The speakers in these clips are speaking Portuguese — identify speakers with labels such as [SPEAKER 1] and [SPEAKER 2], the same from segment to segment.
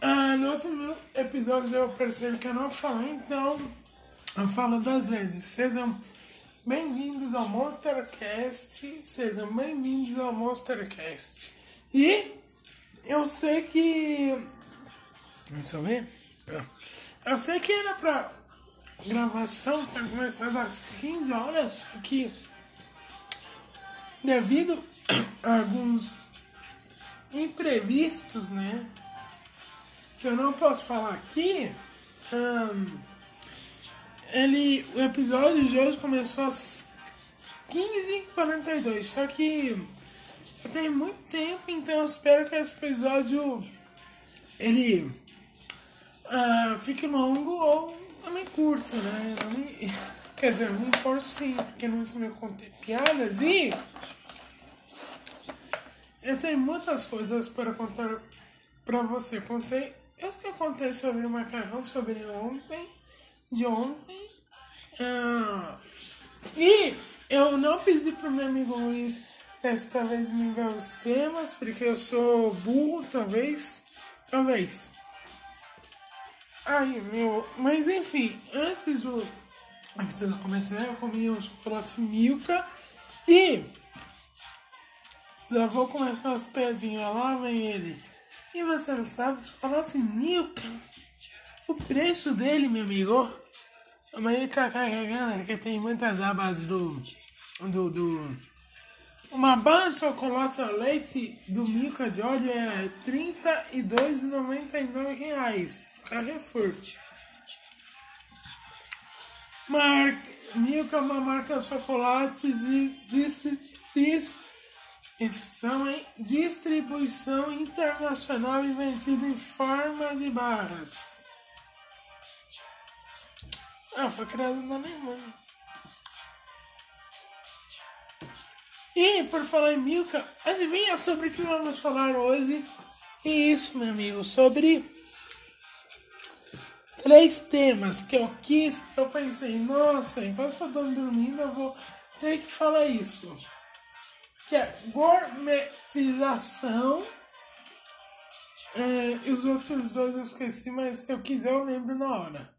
[SPEAKER 1] no último episódio eu percebi que eu não falei, então eu falo duas vezes. Sejam bem-vindos ao Monstercast, sejam bem-vindos ao Monstercast. E eu sei que. Deixa eu ver. Eu sei que era pra gravação começando às 15 horas, que devido a alguns imprevistos, né? Que eu não posso falar aqui. ele, o episódio de hoje começou às 15h42, só que eu tenho muito tempo, então eu espero que esse episódio ele uh, fique longo ou também curto, né? Me, quer dizer, não importa sim, porque não se me contei piadas e eu tenho muitas coisas para contar para você. Contei, eu que contei sobre o macarrão sobre ontem, de ontem. Uh, e eu não pedi pro meu amigo Luiz desta vez me enviar os temas, porque eu sou burro, talvez. Talvez. Ai, meu. Mas enfim, antes do. De começar, eu comi o chocolate Milka e já vou começar os pezinhos lá, vem ele. E você não sabe, chocolate Milka, o preço dele, meu amigo, mas ele tá carregando, porque tem muitas abas do. do. do uma barra chocolate ao leite do Milka de óleo é R$ 32,99 Carrefour. Mar... Milka é uma marca de chocolates e diz, são em distribuição internacional e vendida em formas e barras. Ah, foi criado na Alemanha. E por falar em Milka, adivinha sobre o que vamos falar hoje? E isso, meu amigo, sobre três temas que eu quis, eu pensei, nossa, enquanto eu tô dormindo eu vou ter que falar isso. Que é gourmetização. É, e os outros dois eu esqueci, mas se eu quiser eu lembro na hora.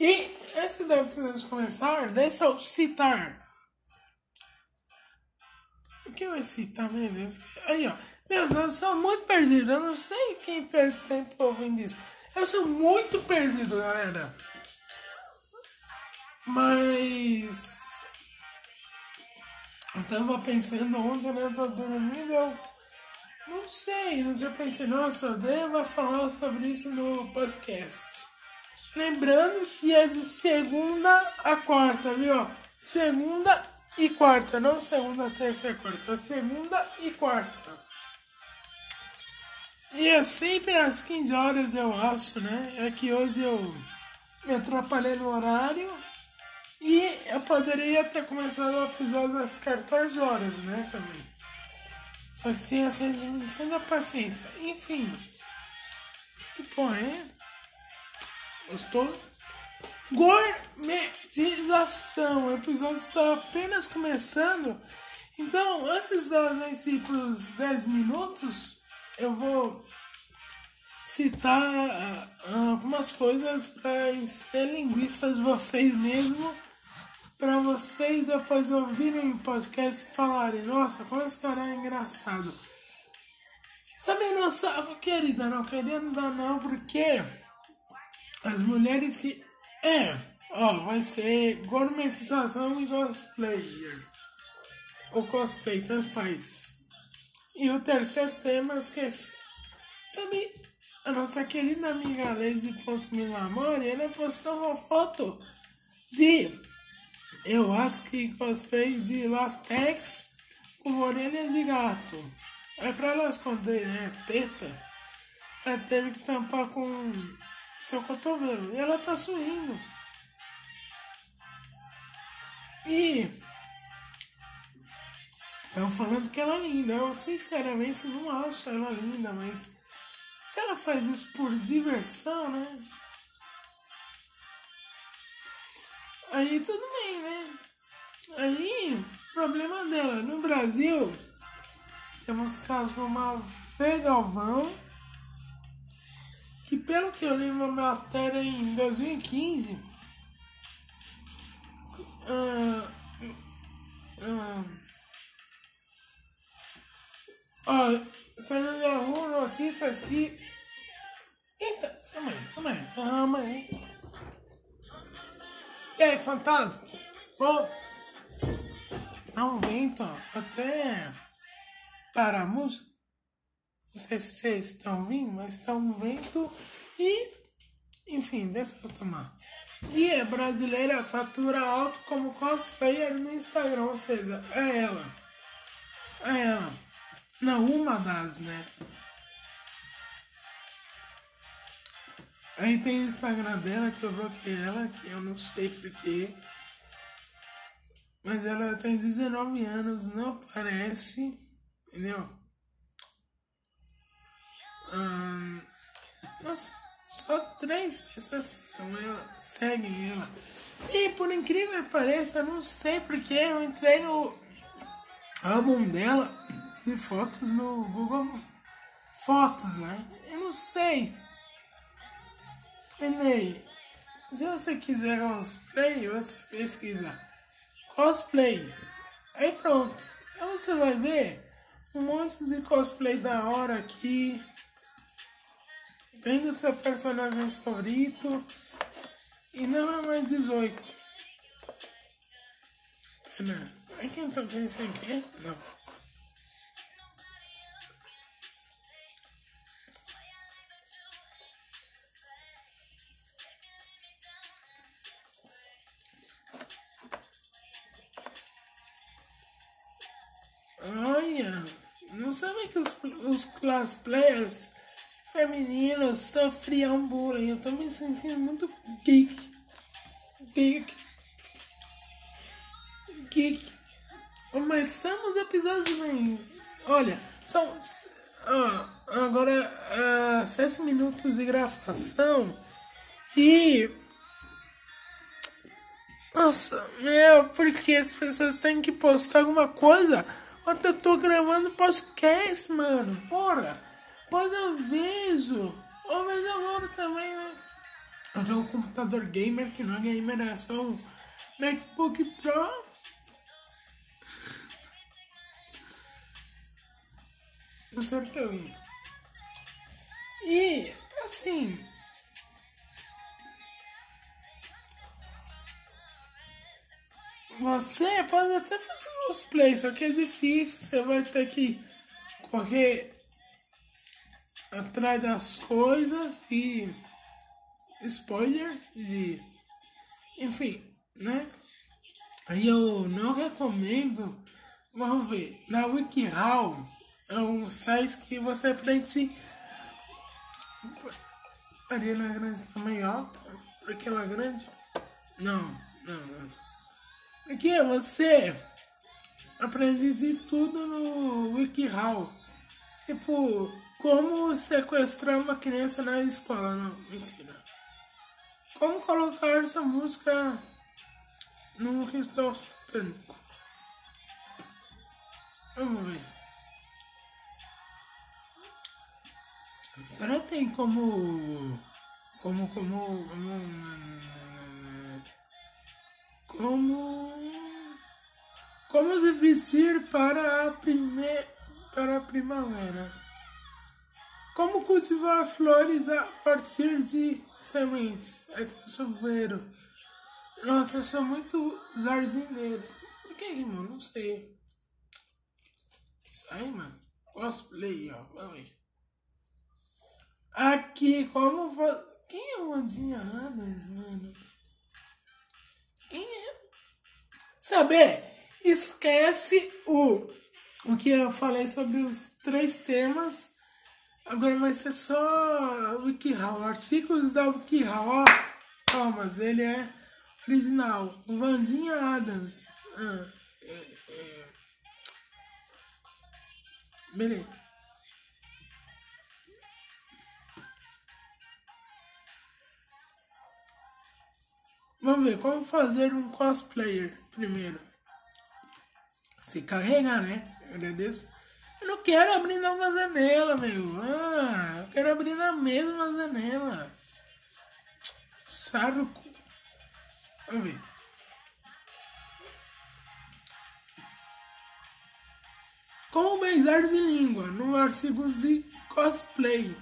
[SPEAKER 1] E antes de começar, deixa eu citar. O que eu ia citar, meu Deus? Aí, ó. Meu Deus, eu sou muito perdido. Eu não sei quem percebe ouvindo isso. Eu sou muito perdido, galera. Mas. Eu tava pensando ontem, né? Tô dormindo, eu. Não sei, não já pensei, nossa, eu devo falar sobre isso no podcast. Lembrando que é de segunda a quarta, viu? Segunda e quarta, não segunda, terça e quarta, segunda e quarta. E é sempre às 15 horas, eu acho, né? É que hoje eu me atrapalhei no horário e eu poderia ter começado o episódio às 14 horas, né? Também. Só que sem essa diminuição da paciência. Enfim. Porra é? Gostou? Gourmetização. O episódio está apenas começando. Então, antes de dar para os 10 minutos eu vou citar uh, algumas coisas para ser linguistas vocês mesmo, para vocês depois ouvirem o podcast e falarem, nossa, como esse cara é engraçado. Sabe, nossa, querida, não queria não dar não, porque as mulheres que. É, ó, vai ser gourmetização e cosplayer. O cosplay, tanto faz. E o terceiro tema eu esqueci. Sabe, a nossa querida amiga Lazy Ponto Milamore, ela postou uma foto de, eu acho que cosplay de latex com orelhas de gato. É pra ela esconder, né? Teta. Ela teve que tampar com seu cotovelo. E ela tá sorrindo. E Estão falando que ela é linda. Eu sinceramente não acho ela linda, mas se ela faz isso por diversão, né? Aí tudo bem, né? Aí, problema dela. No Brasil, temos casos como a Fê Galvão, que pelo que eu lembro a matéria em 2015, ah, ah, ó, saiu da rua notícias que. Eita, calma aí, calma aí, calma aí. E aí, fantasma? Um vento até para a música. Não sei se vocês estão ouvindo, mas está um vento e, enfim, deixa eu tomar. E é brasileira fatura alto como cosplayer no Instagram, ou seja, é ela. É ela. Não, uma das, né? Aí tem o Instagram dela que eu bloqueei ela, que eu não sei porquê. Mas ela tem 19 anos, não parece, entendeu? Hum, só três pessoas seguem ela. E por incrível que pareça, eu não sei porque eu entrei no álbum dela de fotos no Google Fotos, né? Eu não sei. Enei. Se você quiser cosplay, você pesquisa cosplay. Aí pronto. Aí você vai ver um monte de cosplay da hora aqui tem o seu personagem favorito e não é mais 18. Pena. É quem tá isso aqui? Não. Os, os class players feminino sofriam bullying. Eu tô me sentindo muito geek. Geek. Geek. Mas estamos episódios bem. Olha, são. agora uh, sete minutos de gravação. E. Nossa, meu, porque as pessoas têm que postar alguma coisa eu tô gravando podcast, mano. Bora! Pois eu vejo. Eu vejo agora também, né? Eu tenho um computador gamer que não é gamer, é só um MacBook Pro. Eu vi. E, assim. Você pode até fazer cosplay, só que é difícil. Você vai ter que correr atrás das coisas e spoilers de. Enfim, né? Aí eu não recomendo. Vamos ver, na WikiHow é um site que você aprende. A Ariana Grande meio alta, porque ela é grande? Não, não, não. Aqui você aprende de tudo no WikiHow. Tipo, como sequestrar uma criança na escola? Não, mentira. Como colocar essa música num ritual satânico? Vamos ver. Será que tem como. Como. Como. Como. Como se vestir para a primeira. Para a primavera. Como cultivar flores a partir de sementes? É que eu sou veiro. Nossa, eu sou muito jardineiro. Por que, mano? Não sei. Aí, mano. Cosplay, ó. Vamos ver. Aqui, como. Quem é o Andinha Adams, mano? É? Saber, esquece o, o que eu falei sobre os três temas Agora vai ser só WikiHow, artigos da WikiHow. Ó, Thomas, ele é original. Vanzinha Adams. Ah, é, é. Beleza. Vamos ver, como fazer um cosplayer primeiro. Se carregar, né? Agradeço. Eu não quero abrir nova janela, meu. Ah, quero abrir na mesma janela. Saruco. Vamos ver. Como beijar de língua no artigo de cosplay.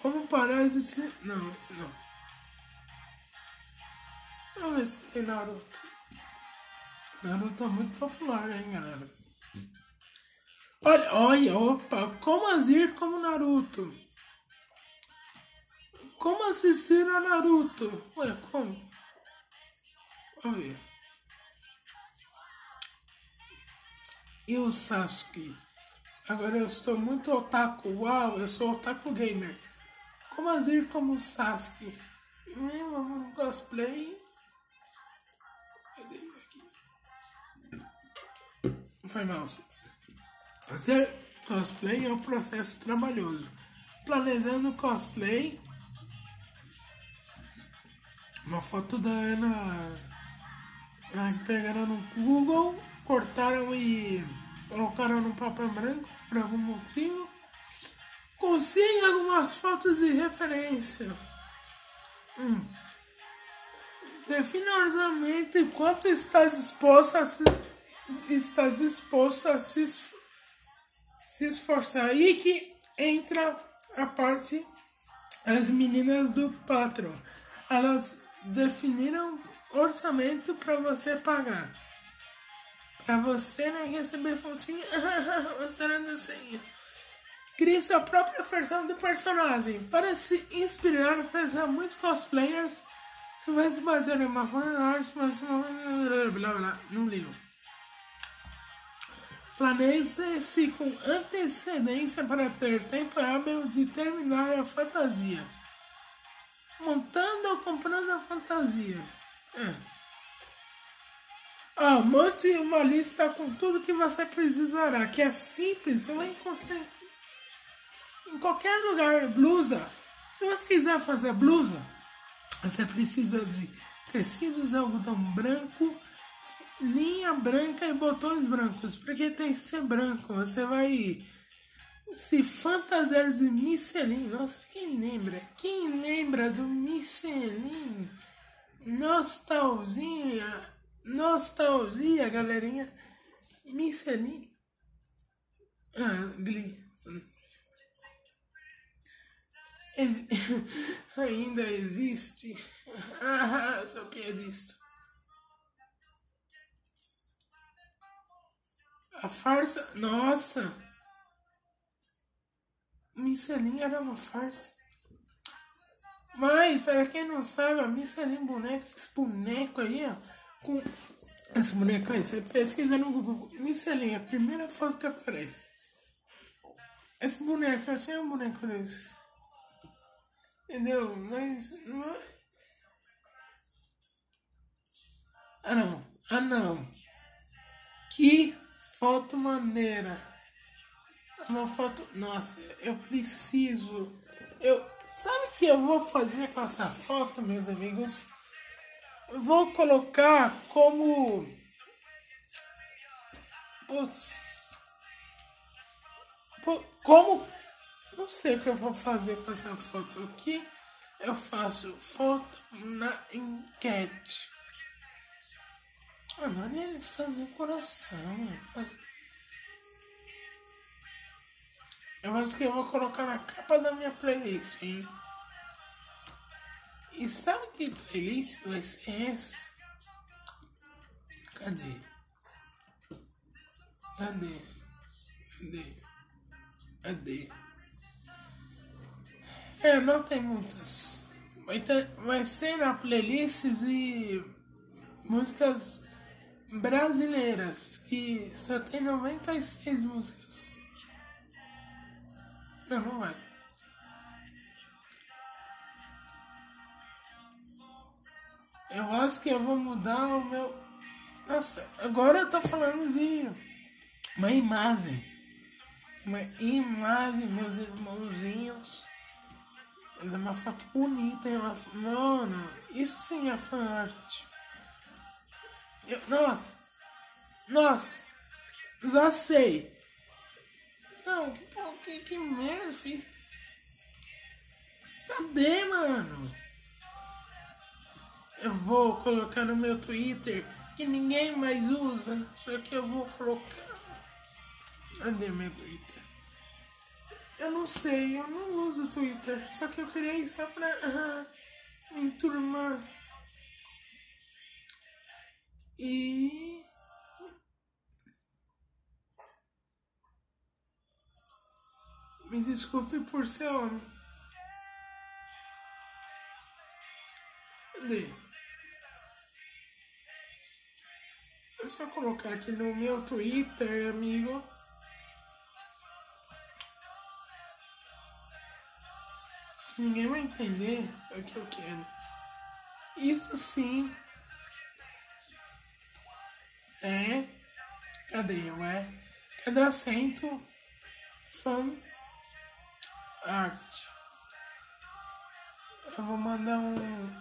[SPEAKER 1] Como parece se. Não, esse não. Vamos ver se tem Naruto. Naruto é muito popular, hein, galera? Olha, olha, opa, como agir como Naruto? Como assistir a Naruto? Ué, como? Vamos ver. E o Sasuke? Agora eu estou muito otaku. Uau, eu sou otaku gamer. Como agir como o Sasuke? Hum, cosplay. Foi mal. Fazer cosplay é um processo trabalhoso. Planejando cosplay. Uma foto da Ana. Pegaram no Google, cortaram e colocaram no papel branco por algum motivo. Consiga algumas fotos de referência. Hum. Defina ordenamento quanto está disposto a se, está disposto a se se esforçar. Aí que entra a parte as meninas do patrão. Elas definiram orçamento para você pagar. Para você não receber fotinha mostrando assim. Crie sua própria versão do personagem. Para se inspirar, fazer muitos cosplayers. Se vai se basear em uma fanart, mas blá blá. Não ligo. Planeje-se com antecedência para ter tempo hábil de terminar a fantasia. Montando ou comprando a fantasia. É. Ah, monte uma lista com tudo que você precisará, que é simples, você vai encontrar em qualquer lugar. Blusa. Se você quiser fazer blusa, você precisa de tecidos algodão branco, linha branca e botões brancos. Porque tem que ser branco. Você vai se fantasiar de Michelin. Nossa, quem lembra? Quem lembra do Michelin? Nostalgia. Nostalgia, galerinha. Michelin. Ah, Glee. Ex ainda existe. Ah, sou piadista. A farsa. Nossa! Michelin era uma farsa. Mas, para quem não sabe, a Michelin boneco, esse boneco aí, ó. Com esse boneco aí, você pesquisa no Google. Michelin, a primeira foto que aparece. Esse boneco, eu sei um boneco desse. Entendeu? Mas. Não é... Ah, não. Ah, não. Que Foto maneira. Uma foto. Nossa, eu preciso. Eu. Sabe o que eu vou fazer com essa foto, meus amigos? Eu vou colocar como. Putz. Como. Não sei o que eu vou fazer com essa foto aqui. Eu faço foto na enquete. Mano, olha ele fazendo coração. Eu acho que eu vou colocar na capa da minha playlist, hein? E sabe que playlist vai ser essa? Cadê? Cadê? Cadê? Cadê? É, não tem muitas. Vai, ter, vai ser na playlist de músicas brasileiras, que só tem 96 músicas. Não, não vai. Eu acho que eu vou mudar o meu. Nossa, agora eu tô falando de uma imagem. Uma imagem, meus irmãozinhos. Mas é uma foto bonita, é uma... Mano, isso sim é fan art. Eu, nossa, nossa, já sei. Não, que, que merda, fiz. Cadê, mano? Eu vou colocar no meu Twitter que ninguém mais usa, só que eu vou colocar. Cadê meu Twitter? Eu não sei, eu não uso Twitter, só que eu criei só pra uh, me enturmar. E. Me desculpe por ser homem. Cadê? É só colocar aqui no meu Twitter, amigo. Ninguém vai entender o que eu quero. Isso sim é. Cadê? Ué? Cadê acento? Fan art. Eu vou mandar um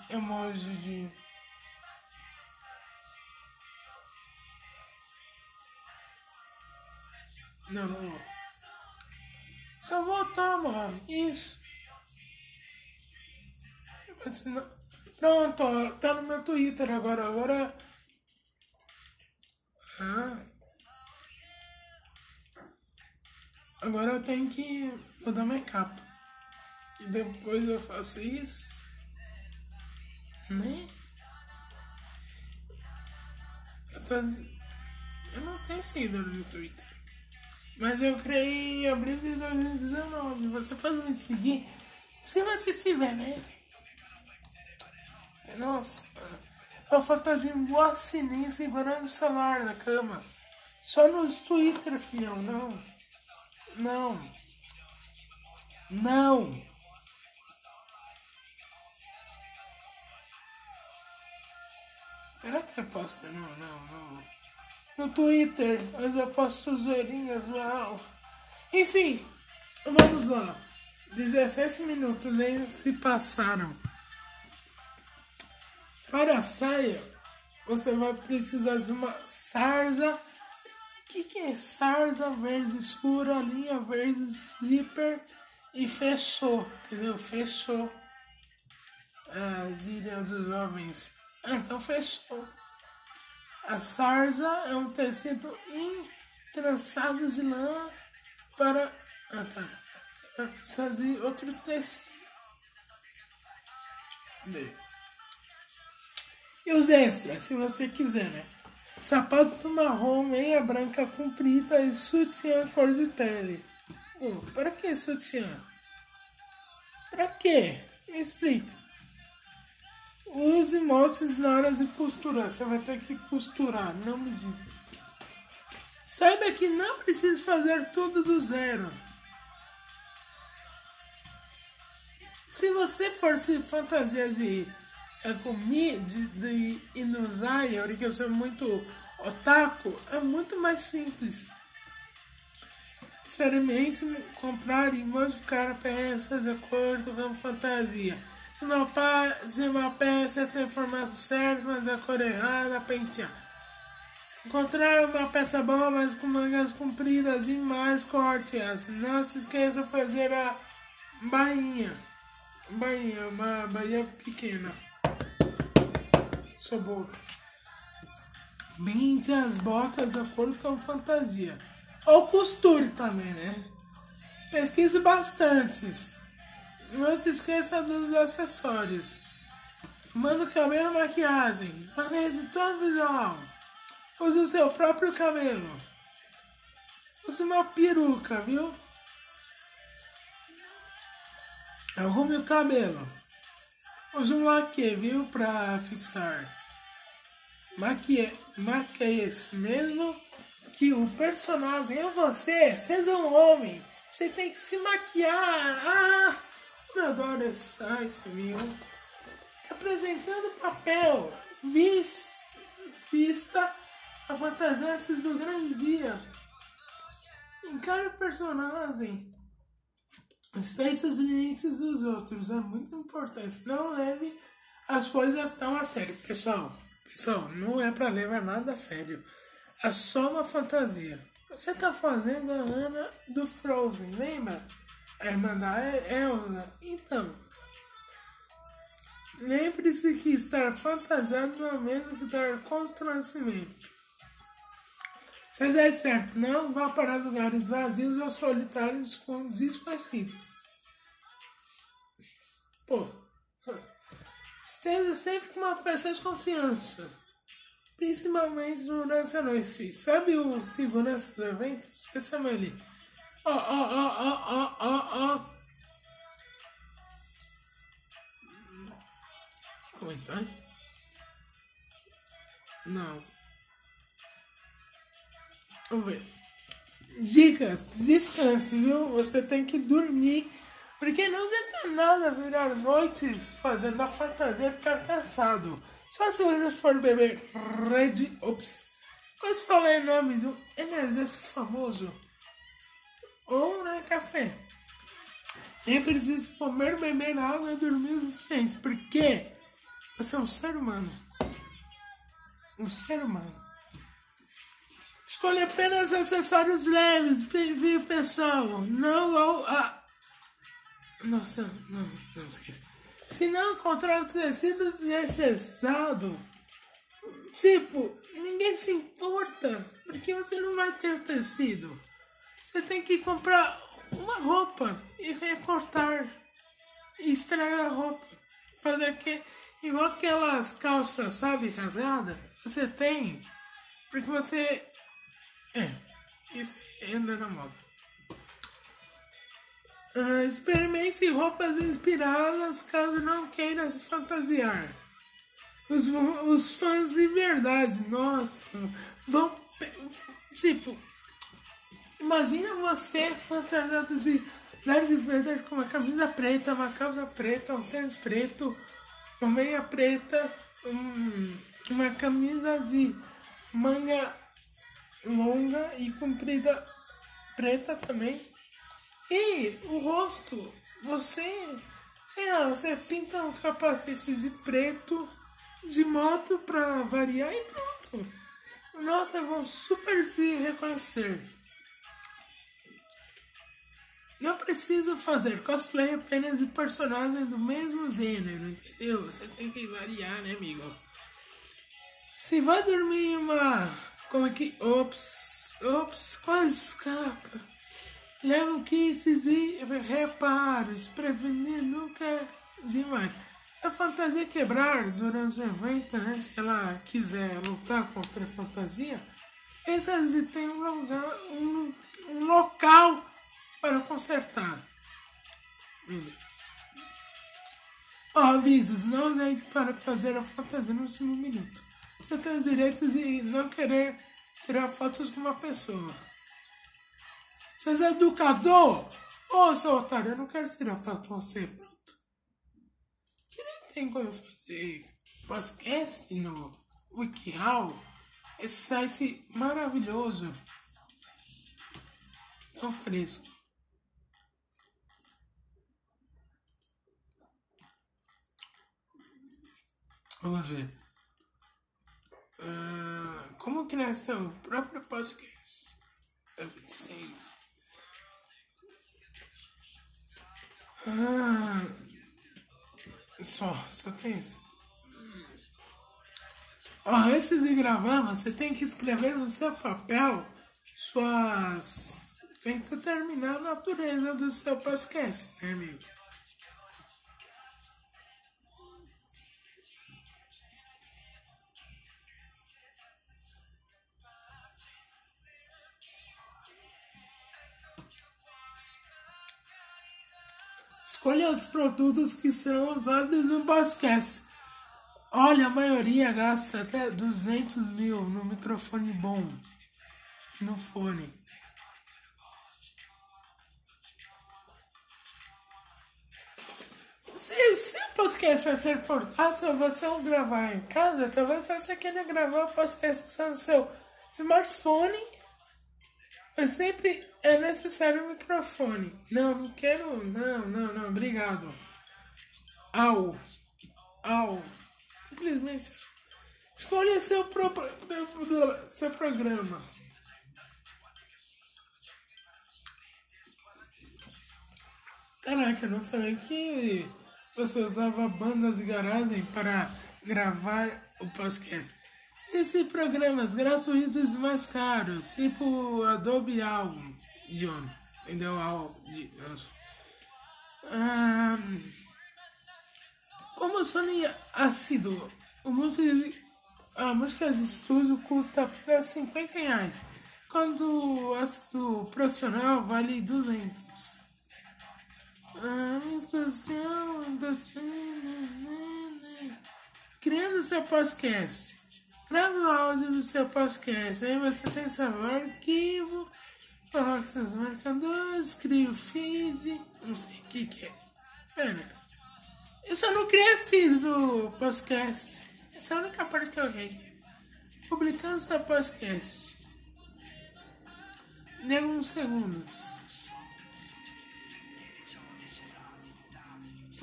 [SPEAKER 1] emoji de. Não, não vou. Só voltar, mano. Isso. Pronto, tá no meu Twitter agora. Agora. Ah. Agora eu tenho que mudar minha capa. E depois eu faço isso. Né? Eu, tô... eu não tenho seguidor no Twitter. Mas eu criei em abril de 2019. Você pode me seguir se você tiver, né? Nossa, uma fantasia boa sininho segurando o celular na cama. Só nos Twitter, filhão, não. Não. Não. Será que eu posto? Não, não, não. No Twitter, mas eu posto zoeirinhas, uau. Enfim, vamos lá. 17 minutos nem se passaram. Para a saia, você vai precisar de uma sarja. O que, que é sarja verde escura, linha verde zíper e fechou, entendeu? Fechou. As ilhas dos jovens. Ah, então fechou. A sarja é um tecido entrançado de lã para. Ah, tá. Você vai precisar de outro tecido. Cadê? E os extras, se você quiser, né? Sapato marrom, meia branca comprida e sutiã cor de pele. Hum, para que sutiã? Para quê? Explica. Use moldes na hora de costurar. Você vai ter que costurar, não me diga. Saiba que não precisa fazer tudo do zero. Se você for se fantasiar de comi de, de Inuzai, porque eu sou muito otaku, é muito mais simples. Experimente comprar e modificar peças de acordo com a fantasia. Se uma, se uma peça tem formato certo, mas a cor errada, pentear. Se encontrar uma peça boa, mas com mangas compridas e mais cortes, não se esqueça de fazer a bainha. Bainha, uma bainha pequena sua boca. Binde as botas de acordo com a fantasia. Ou costure também, né? Pesquise bastante. Não se esqueça dos acessórios. Manda o cabelo maquiagem. Maneje todo visual. Use o seu próprio cabelo. Use uma peruca, viu? Arrume o cabelo. Use um laque, viu? Pra fixar. Maquia, maquia mesmo que o personagem é você, seja um homem. Você tem que se maquiar. Ah, eu adoro esse site, viu? Apresentando papel. Vis, vista a fantasia do grande dia. Encare o personagem Respeite os limites dos outros, é muito importante. Não leve as coisas tão a sério. Pessoal, pessoal, não é para levar nada a sério. É só uma fantasia. Você tá fazendo a Ana do Frozen, lembra? A irmã da Elsa. Então, lembre-se que estar fantasiado não é mesmo que dar constrangimento. Seja é esperto, não vá para lugares vazios ou solitários com desconhecidos. Pô, esteja sempre com uma pessoa de confiança. Principalmente durante a noite. Sabe o segurança do evento? Esqueça ele. Ó, ó, ó, ó, ó, ó, ó. Comentar? Não. Vamos ver. Dicas, descanse, viu? Você tem que dormir. Porque não adianta nada virar noites fazendo a fantasia ficar cansado. Só se você for beber Red Ops. Quase falei nomes do energético famoso. Ou né, café. Nem precisa comer, beber água e dormir o suficiente. Porque você é um ser humano. Um ser humano. Escolha apenas acessórios leves, viu pessoal? Não ao. A... Nossa, não, não esqueci. Se não encontrar tecido necessário, tipo, ninguém se importa, porque você não vai ter o tecido. Você tem que comprar uma roupa e recortar e estragar a roupa. Fazer que igual aquelas calças, sabe, rasgada, você tem, porque você é, isso ainda na moda. Uh, experimente roupas inspiradas caso não queira se fantasiar. Os, os fãs de verdade, nossa, vão. Tipo, imagina você fantasiado de Darth Vader com uma camisa preta, uma calça preta, um tênis preto, uma meia preta, um, uma camisa de manga longa e comprida preta também. E o rosto, você, sei lá, você pinta um capacete de preto de moto pra variar e pronto. Nossa, vão super se reconhecer. Não preciso fazer cosplay apenas de personagens do mesmo gênero, entendeu? Você tem que variar, né, amigo? Se vai dormir uma como é que. Ops, ops, quase escapa. Levam kits e reparos. Prevenir nunca é demais. A fantasia quebrar durante o evento, né? Se ela quiser lutar contra a fantasia, eles têm um lugar, um, um local para consertar. Beleza. avisos, não deixe para fazer a fantasia no último minuto. Você tem o direito de não querer tirar fotos com uma pessoa. Você é educador? Ô, oh, seu otário, eu não quero tirar foto com você. Pronto. Que tem como fazer podcast no WikiHow. Esse site maravilhoso. Tão fresco. Vamos ver. Uh, como criar seu próprio podcast? É 26. Ah, só, só tem isso. Ó, antes de gravar, você tem que escrever no seu papel suas. Tem que determinar a natureza do seu podcast, né, amigo? Escolha os produtos que serão usados no podcast. Olha, a maioria gasta até 200 mil no microfone bom, no fone. Se, se o podcast vai ser portátil, você vai gravar em casa, talvez você queira gravar o podcast usando seu smartphone eu sempre é necessário o um microfone. Não, não quero. Não, não, não, obrigado. Au. Au. Simplesmente escolha seu próprio seu programa. Caraca, eu não sabia que você usava bandas de garagem para gravar o podcast. Existem programas gratuitos mais caros, tipo Adobe Audition, entendeu? Audition. Ah, como Sony assíduo, o música, a música de estúdio custa apenas 50 reais, quando o profissional vale 200. A instrução da Criando seu podcast. Grave o áudio do seu podcast. Aí você tem salvo arquivo, coloque seus marcadores, cria o feed. Não sei o que, que é. Pera. Eu só não criei feed do podcast. Essa é a única parte que eu errei. Publicando seu podcast. Em alguns segundos.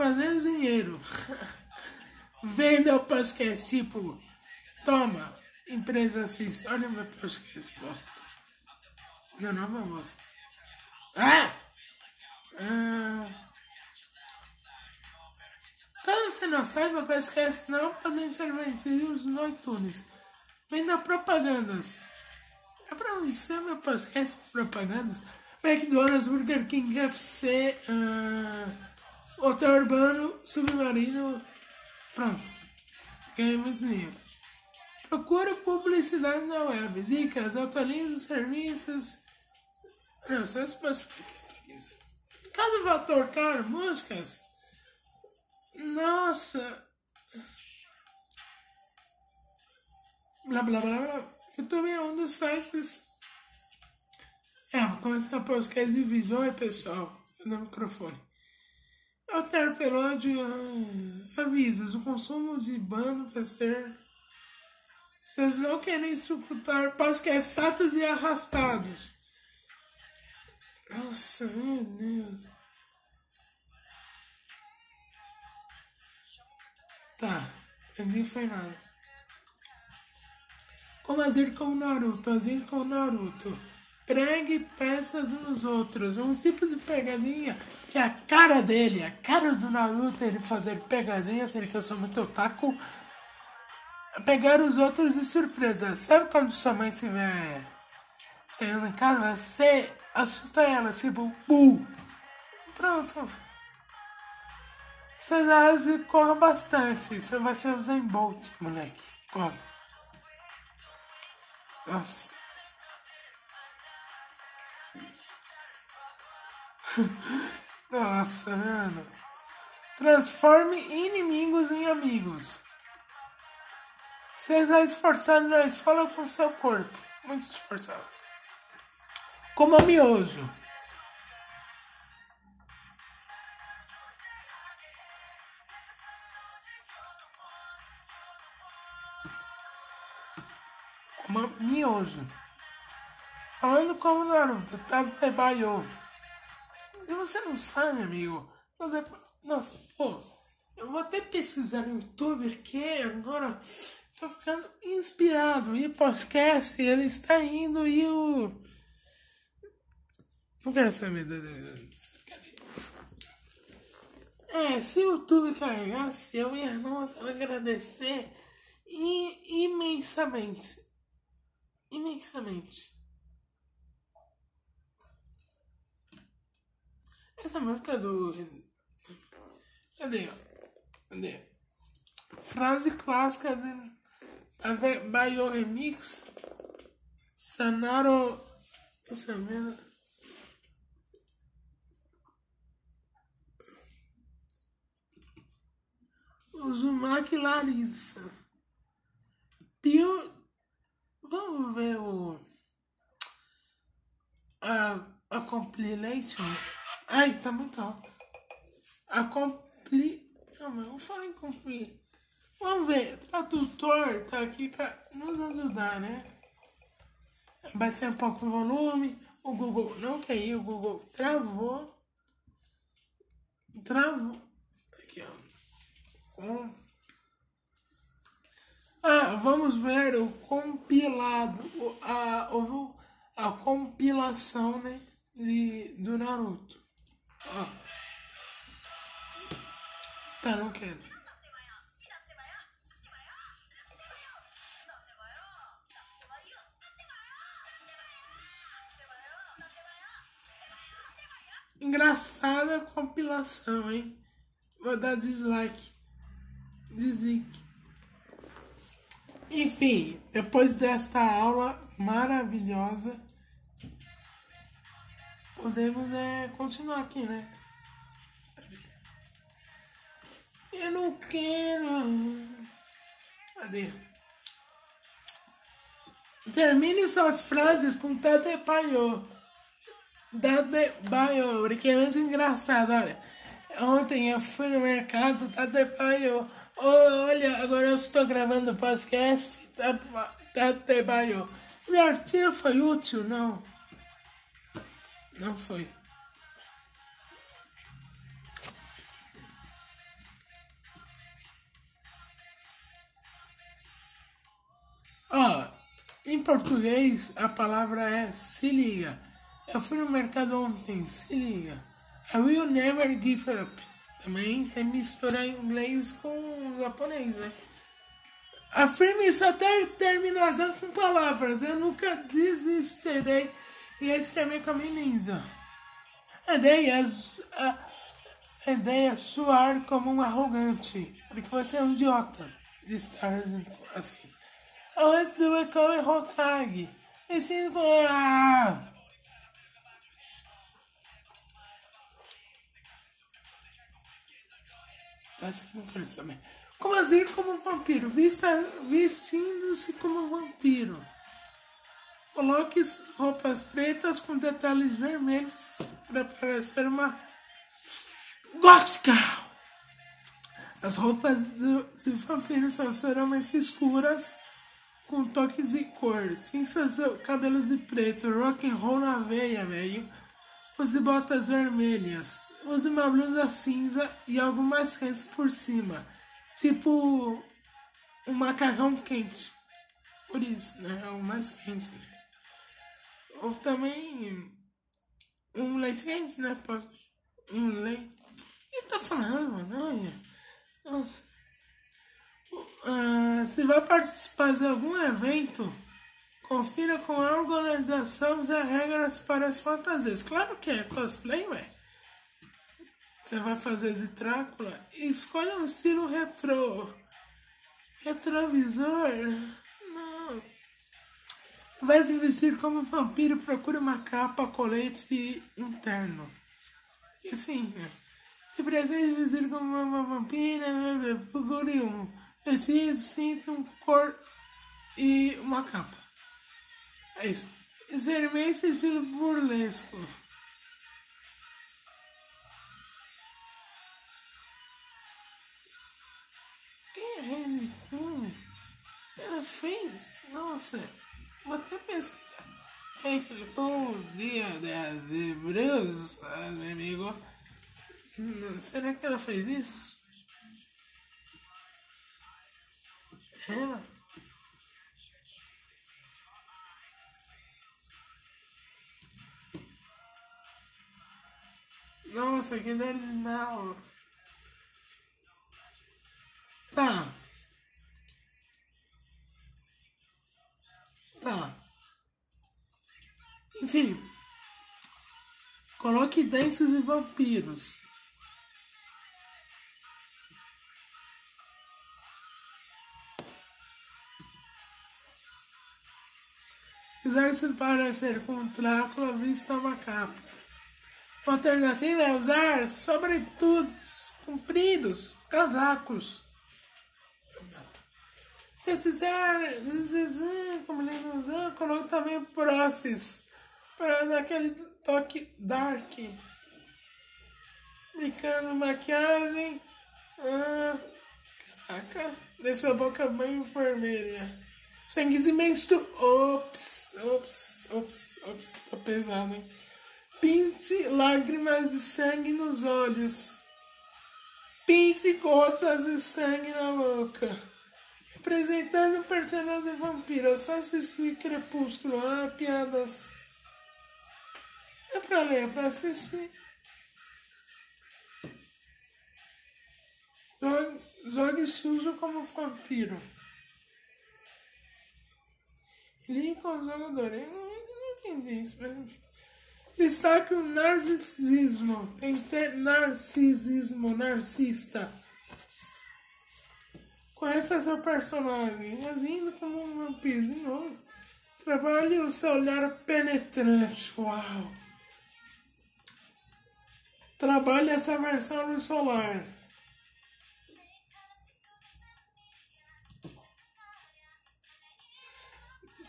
[SPEAKER 1] fazendo dinheiro. Venda o podcast, tipo, toma, empresa assiste, olha meu podcast, bosta. Não, não é bosta. Ah! ah. Caso você não saiba, podcast não podem ser vendidos no iTunes. Venda propagandas. É pra ser meu podcast propagandas? McDonald's, Burger King, KFC, uh, Hotel urbano, submarino, pronto. Ganhei muito dinheiro. Procura publicidade na web. Dicas, atualiza os serviços. Não, só especifica que atualiza. Caso vá tocar músicas. Nossa. Blá blá blá blá. YouTube é um dos sites. É, vou começar o podcast de visual aí, pessoal. No microfone. Alter Pelódio ah, avisos, o consumo de bando para ser. Vocês não querem escutar podcasts e arrastados. Nossa, meu Deus. Tá, não foi nada. Como agir com o Naruto? Agir com o Naruto. Pregue peças nos outros. Um tipo de pegadinha que é a cara dele, a cara do Naruto, ele fazer pegadinhas, ele que eu sou muito otaku. Pegar os outros de surpresa. Sabe quando sua mãe estiver saindo em casa, você assusta ela, tipo, bu. Pronto. Você corre bastante. Você vai ser o Zen Bolt, moleque. Corre. Nossa. Nossa, mano. Transforme inimigos em amigos. Seja esforçado na escola com seu corpo. Muito esforçado. Como miojo. Como miojo. Falando como Naruto, tá Baiô. E você não sabe, amigo. Nossa, pô, eu vou até pesquisar no YouTube porque agora tô ficando inspirado. E o podcast, ele está indo e o. Não quero saber. Cadê? É, se o YouTube carregasse, eu ia eu agradecer imensamente. Imensamente. Essa música do. Cadê? Cadê? Frase clássica de Bayo Remix. Sanaro. Essa mesmo. Uzumaki Larissa. Pio. Vamos ver o. A, a compilation. Ai, tá muito alto. A compli... Não fala em compli... Vamos ver, tradutor tá aqui pra nos ajudar, né? Vai ser um pouco o volume. O Google não ir, o Google travou. Travou. Aqui, ó. Ah, vamos ver o compilado, a, a, a compilação, né, de, do Naruto. Ó. Tá, não quero. Engraçada compilação, hein? Vou dar dislike. Dislike. Enfim, depois desta aula maravilhosa, podemos é, continuar aqui, né? Eu não quero. Cadê? Termine suas frases com Tate Paiô. Tate Paiô, porque é muito engraçado, olha. Ontem eu fui no mercado, Tate Paiô. Olha, agora eu estou gravando podcast, tá, tá trabalho. O artigo foi útil? Não. Não foi. Ó, em português a palavra é se liga. Eu fui no mercado ontem, se liga. I will never give up. Também tem misturar inglês com japonês, né? Afirme isso até terminação com palavras. Eu nunca desistirei. E esse também é caminho ninja. A ideia, é, a, ideia é soar como um arrogante. Porque você é um idiota de estar assim. Antes do Ekame Hokage. E sinto. Ah, Não também. Como agir como vampiro? Vestindo-se como vampiro. Coloque roupas pretas com detalhes vermelhos para parecer uma gótica. As roupas do, de vampiros são geralmente escuras, com toques de cor. Tinha seu cabelo de preto, rock and roll na veia, velho Use botas vermelhas. Use uma blusa cinza e algo mais quente por cima. Tipo um macarrão quente. Por isso, né? É o mais quente, né? Ou também um leite quente, né? Um leite. O que tá falando, mano? Nossa. Uh, se vai participar de algum evento Confira com a organização as regras para as fantasias. Claro que é cosplay, ué. Você vai fazer de Drácula e escolha um estilo retrô. Retrovisor? Não. Você vai se vestir como vampiro, procure uma capa, colete interno. E assim, né? se precisa vestir como uma vampira, procure um vestido, cinto, um cor e uma capa. É isso. Exermente estilo burlesco. Quem é ele? Hum, ela fez. Nossa, vou até pesquisar. O dia das hebreus, meu amigo. Hum, será que ela fez isso? Ela? Nossa, que original. Tá. Tá. Enfim. Coloque dentes e vampiros. Se quiser se parecer com Drácula, vista uma capa. Alternativa é usar sobretudos compridos, casacos. Se quiser, como ele usar, coloque também próceres para dar aquele toque dark. Brincando, maquiagem. Ah, caraca, deixa a boca bem vermelha. Sangue de menstru... Ops, ops, ops, ops, tá pesado, hein? Pinte lágrimas de sangue nos olhos. Pinte gotas de sangue na boca. Representando o personagem vampiro. Eu só assisti Crepúsculo. Ah, piadas. É pra ler, é pra assistir. Jogue sujo como vampiro. Lincoln jogador. Eu não, não entendi isso, mas enfim. Destaque o narcisismo. Tem que ter narcisismo, narcista. Conheça seu personagem, agindo como um vampiro de novo. Trabalhe o seu olhar penetrante. Uau! Trabalhe essa versão do solar.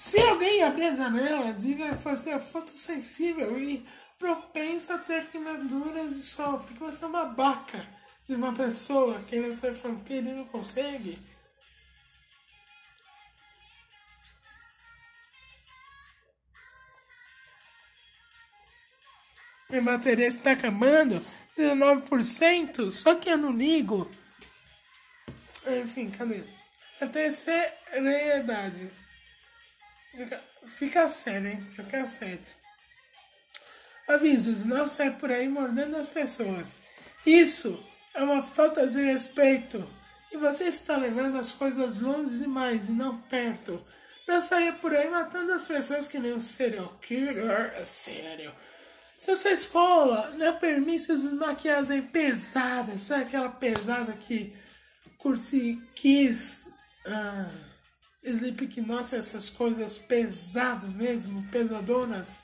[SPEAKER 1] Se alguém abrir a janela, diga que você é fotossensível e propenso a ter queimaduras de sol, porque você é uma babaca de uma pessoa querendo ser vampiro e não consegue. Minha bateria está acabando, 19%, só que eu não ligo. Enfim, cadê? A terceira idade. Fica, sério, hein? Fica sério. Avisos, não sai por aí mordendo as pessoas. Isso é uma falta de respeito. E você está levando as coisas longe demais e não perto. Não saia por aí matando as pessoas que nem um serial killer. É sério. Se a sua escola não é permite de maquiagem pesada, sabe aquela pesada que curte quis. Ah, nossa, essas coisas pesadas mesmo, pesadonas,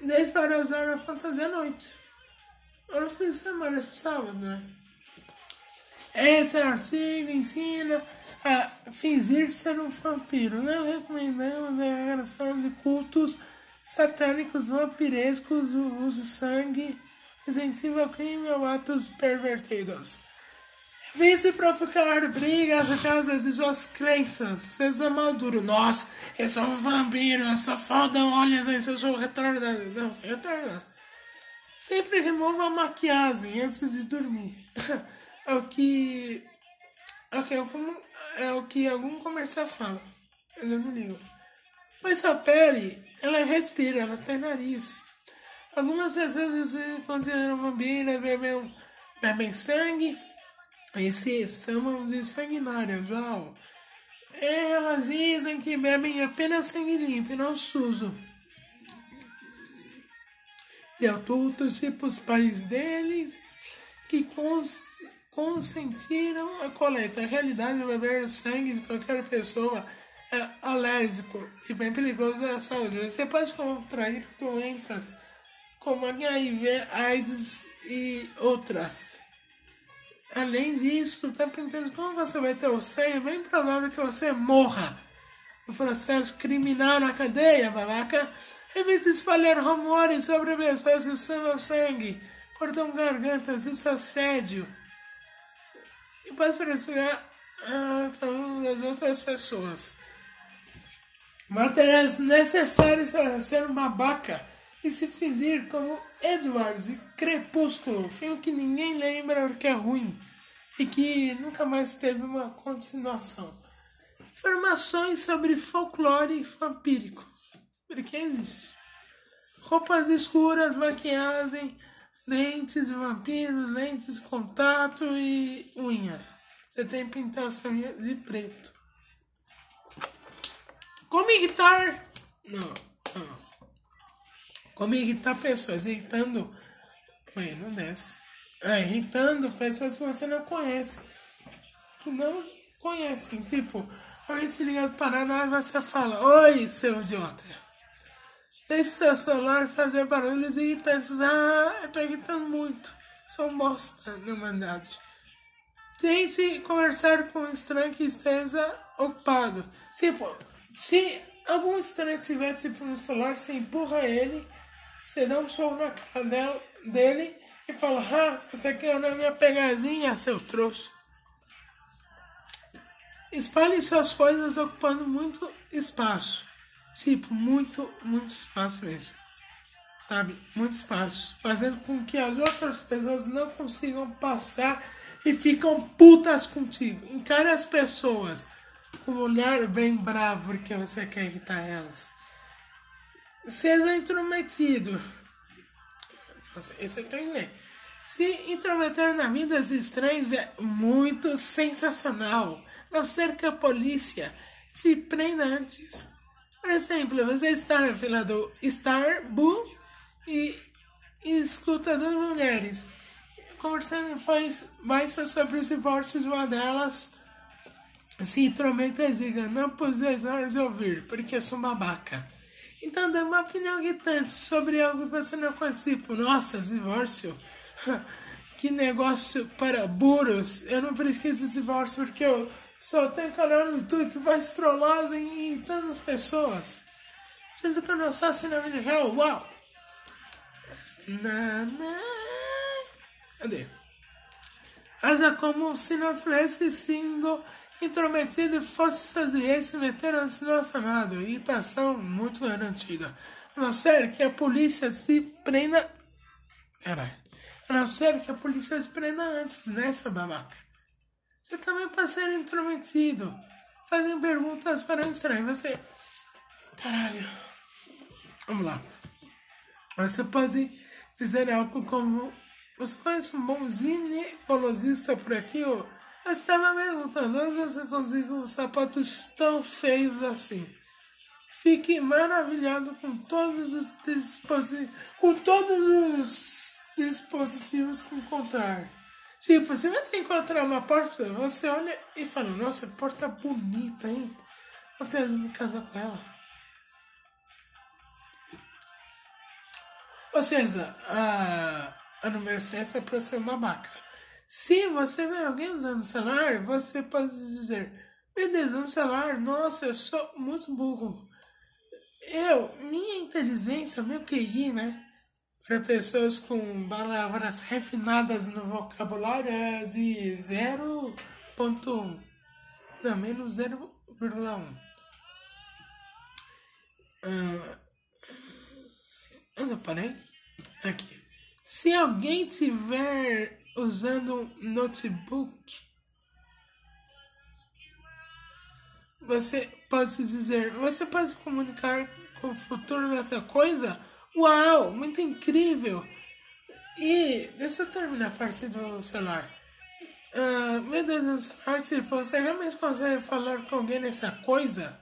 [SPEAKER 1] desde para usar a fantasia à noite. Ou no fim de semana, no sábado, né? Esse artigo ensina a fingir ser um vampiro. Não recomendamos a realização de cultos satânicos vampirescos, o uso de sangue, incentiva ao crime ou atos pervertidos. Vence provocar brigas por causa de suas crenças. Seja maduro. Nossa, eu sou um vampiro, eu sou foda, olha, eu sou retardado. Não, retardado. Sempre remova a maquiagem antes de dormir. é o que. É o que, algum, é o que algum comercial fala. Eu não ligo. Pois a pele, ela respira, ela tem nariz. Algumas pessoas consideram vampiro, bebem, bebem sangue esses chamam de sanguinárias, João. Elas dizem que bebem apenas sangue limpo e não sujo. De adultos e para os pais deles que cons consentiram a coleta. A realidade é beber sangue de qualquer pessoa é alérgico e bem perigoso à saúde. Você pode contrair doenças como HIV, AIDS e outras. Além disso, tá pensando como você vai ter o sangue, é bem provável que você morra no processo criminal na cadeia, babaca. Evite espalhar rumores sobre pessoas que usam sangue, cortam gargantas, isso é assédio. E pode prejudicar a saúde das outras pessoas. Materiais necessários para ser um babaca e se fingir como Edwards Crepúsculo, filme que ninguém lembra porque é ruim e que nunca mais teve uma continuação. Informações sobre folclore vampírico, porque existe. Roupas escuras, maquiagem, lentes de vampiros, lentes de contato e unha. Você tem que pintar sua unha de preto. Como irritar? Não, não. Como irritar pessoas? Irritando. Ué, não desce. É, irritando pessoas que você não conhece. Que não conhecem. Tipo, alguém se liga do Paraná e você fala: Oi, seu idiota. Deixe seu celular fazer barulhos irritantes. Ah, eu tô irritando muito. Sou um bosta, na verdade. Tente conversar com um estranho que esteja ocupado. Tipo, se algum estranho estiver tipo, no celular, você empurra ele você dá um soco na cara dela, dele e fala: Ah, você quer na minha pegadinha, seu trouxa. Espalhe suas coisas ocupando muito espaço. Tipo, muito, muito espaço mesmo. Sabe? Muito espaço. Fazendo com que as outras pessoas não consigam passar e ficam putas contigo. Encare as pessoas com um olhar bem bravo porque você quer irritar elas. Seja intrometido. Esse eu tenho Se intrometer na vida dos estranhos é muito sensacional. Não ser que a polícia se prenda antes. Por exemplo, você está na fila do Starbucks e, e escuta duas mulheres conversando faz mais sobre os divórcios. Uma delas se intromete e diga: Não precisas ouvir, porque eu sou babaca. Então dá uma opinião gritante sobre algo que você não conhece. Tipo, nossa, divórcio. que negócio para burros. Eu não de divórcio porque eu só tenho canal no YouTube que vai trollar em tantas pessoas. Sendo que eu não sou assim na vida real. Uau! Na, na. Cadê? Asa como se não tivesse sido intrometido e fazer se meter no nosso amado. Irritação muito garantida. A não ser que a polícia se prenda. Caralho. A não ser que a polícia se prenda antes, né, seu babaca? Você também pode ser intrometido. Fazem perguntas para o estranho. Você. Caralho. Vamos lá. Você pode dizer algo como. Você conhece um bom ginecologista por aqui? Ou eu estava perguntando onde você conseguiu sapatos tão feios assim. Fique maravilhado com todos os dispositivos. Com todos os dispositivos que encontrar. Tipo, se você encontrar uma porta, você olha e fala, nossa, porta bonita, hein? Vou ter me casar com ela. Ou seja, a, a número 7 é para ser uma babaca. Se você vê alguém usando o celular, você pode dizer, meu Deus, um celular, nossa, eu sou muito burro. Eu, minha inteligência, meu QI, né? Para pessoas com palavras refinadas no vocabulário é de 0.1. Não, menos 0,1. Uh, onde eu parei? Aqui. Se alguém tiver usando um notebook, você pode dizer, você pode comunicar com o futuro dessa coisa? Uau, muito incrível! E deixa eu terminar a parte do celular. Uh, meu Deus, no celular, se você realmente consegue falar com alguém nessa coisa,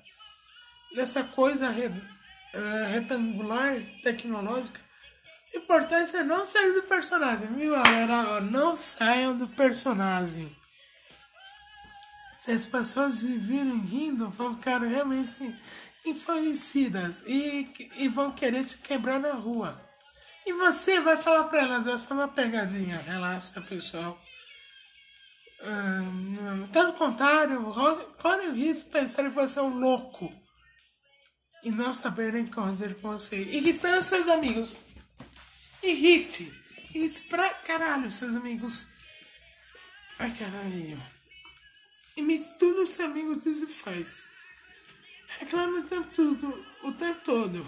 [SPEAKER 1] nessa coisa re, uh, retangular, tecnológica, importante é não sair do personagem, viu galera? Não saiam do personagem. Se as pessoas virem rindo, vão ficar realmente enfurecidas e, e vão querer se quebrar na rua. E você vai falar para elas, é só uma pegadinha, relaxa pessoal. Hum, caso contrário, corre o risco de pensar que você é um louco e não saberem que fazer com você. Irritando seus amigos. Irrite. Irrite pra caralho, seus amigos. Ai, caralho. Imite tudo que seus amigos dizem e faz. Reclame o tempo todo. O tempo todo.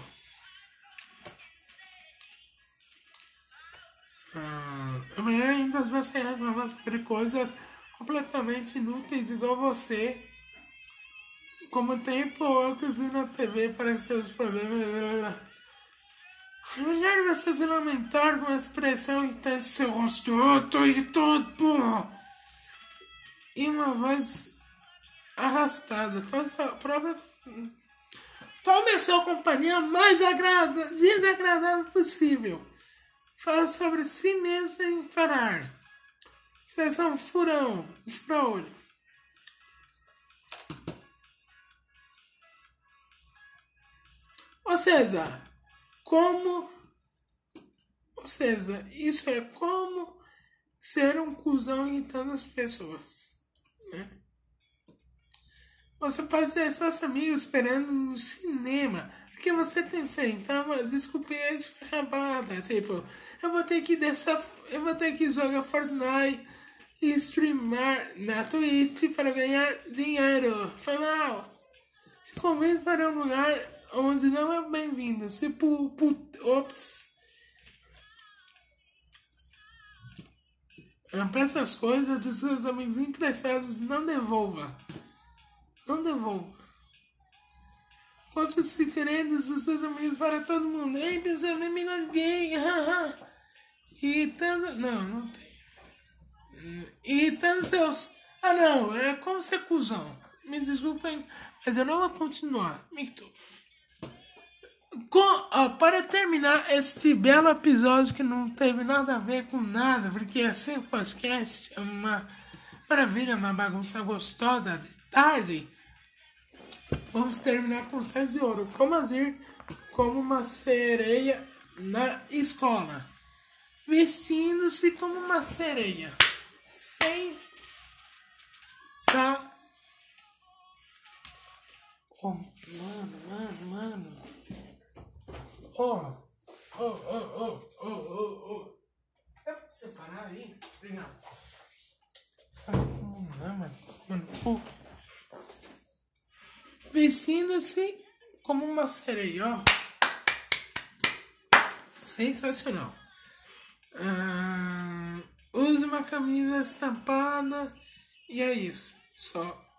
[SPEAKER 1] Ah, amanhã ainda você reclamar sobre coisas completamente inúteis igual você. Como tempo eu que vi na TV aparecer os problemas. É melhor você se lamentar com a expressão e ter seu rosto. Tô irritado, porra! E uma voz arrastada. Tome sua própria. Tome a sua companhia mais agrada... desagradável possível. Fala sobre si mesmo sem parar. Vocês são um furão, fura-olho. Ou seja, como. Ou seja, isso é como ser um cuzão irritando as pessoas. Né? Você pode ter seus amigos esperando no cinema. Porque você tem fé, então, mas desculpinhas ferrabadas. Tipo, eu vou ter que dessa. Eu vou ter que jogar Fortnite e streamar na Twitch para ganhar dinheiro. Foi mal. Se convido para um lugar onde não é bem-vindo. Se pu, pu, ops. Peça as coisas dos seus amigos emprestados não devolva. Não devolva. Conte os segredos dos seus amigos para todo mundo. Ei, meu amigo é gay. Irritando. Não, não tem. Irritando seus. Ah, não, é como ser cuzão. Me desculpem, mas eu não vou continuar. Mito. Com, ó, para terminar este belo episódio que não teve nada a ver com nada, porque é sem podcast, é uma maravilha, uma bagunça gostosa de tarde. Vamos terminar com Sérgio de Ouro. Como agir como uma sereia na escola? Vestindo-se como uma sereia. Sem. Sa. Oh, mano, mano, mano. Oh, oh, oh, oh, oh, oh. Dá pra separar aí? Obrigado. Não, mano. Mano, oh vestindo-se como uma sereia, ó. Sensacional. Ah, use uma camisa estampada e é isso. Só